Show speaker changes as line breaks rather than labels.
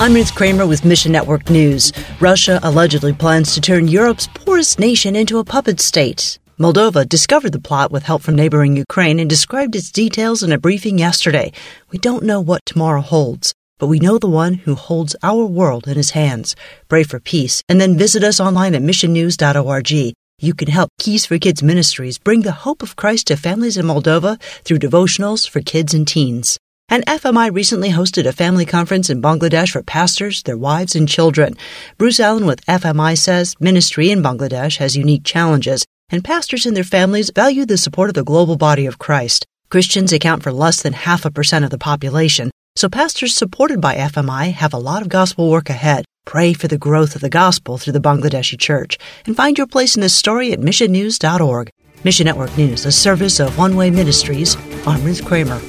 I'm Ruth Kramer with Mission Network News. Russia allegedly plans to turn Europe's poorest nation into a puppet state. Moldova discovered the plot with help from neighboring Ukraine and described its details in a briefing yesterday. We don't know what tomorrow holds, but we know the one who holds our world in his hands. Pray for peace and then visit us online at missionnews.org. You can help Keys for Kids Ministries bring the hope of Christ to families in Moldova through devotionals for kids and teens. And FMI recently hosted a family conference in Bangladesh for pastors, their wives, and children. Bruce Allen with FMI says ministry in Bangladesh has unique challenges, and pastors and their families value the support of the global body of Christ. Christians account for less than half a percent of the population, so pastors supported by FMI have a lot of gospel work ahead. Pray for the growth of the gospel through the Bangladeshi church and find your place in this story at missionnews.org. Mission Network News, a service of One Way Ministries. I'm Ruth Kramer.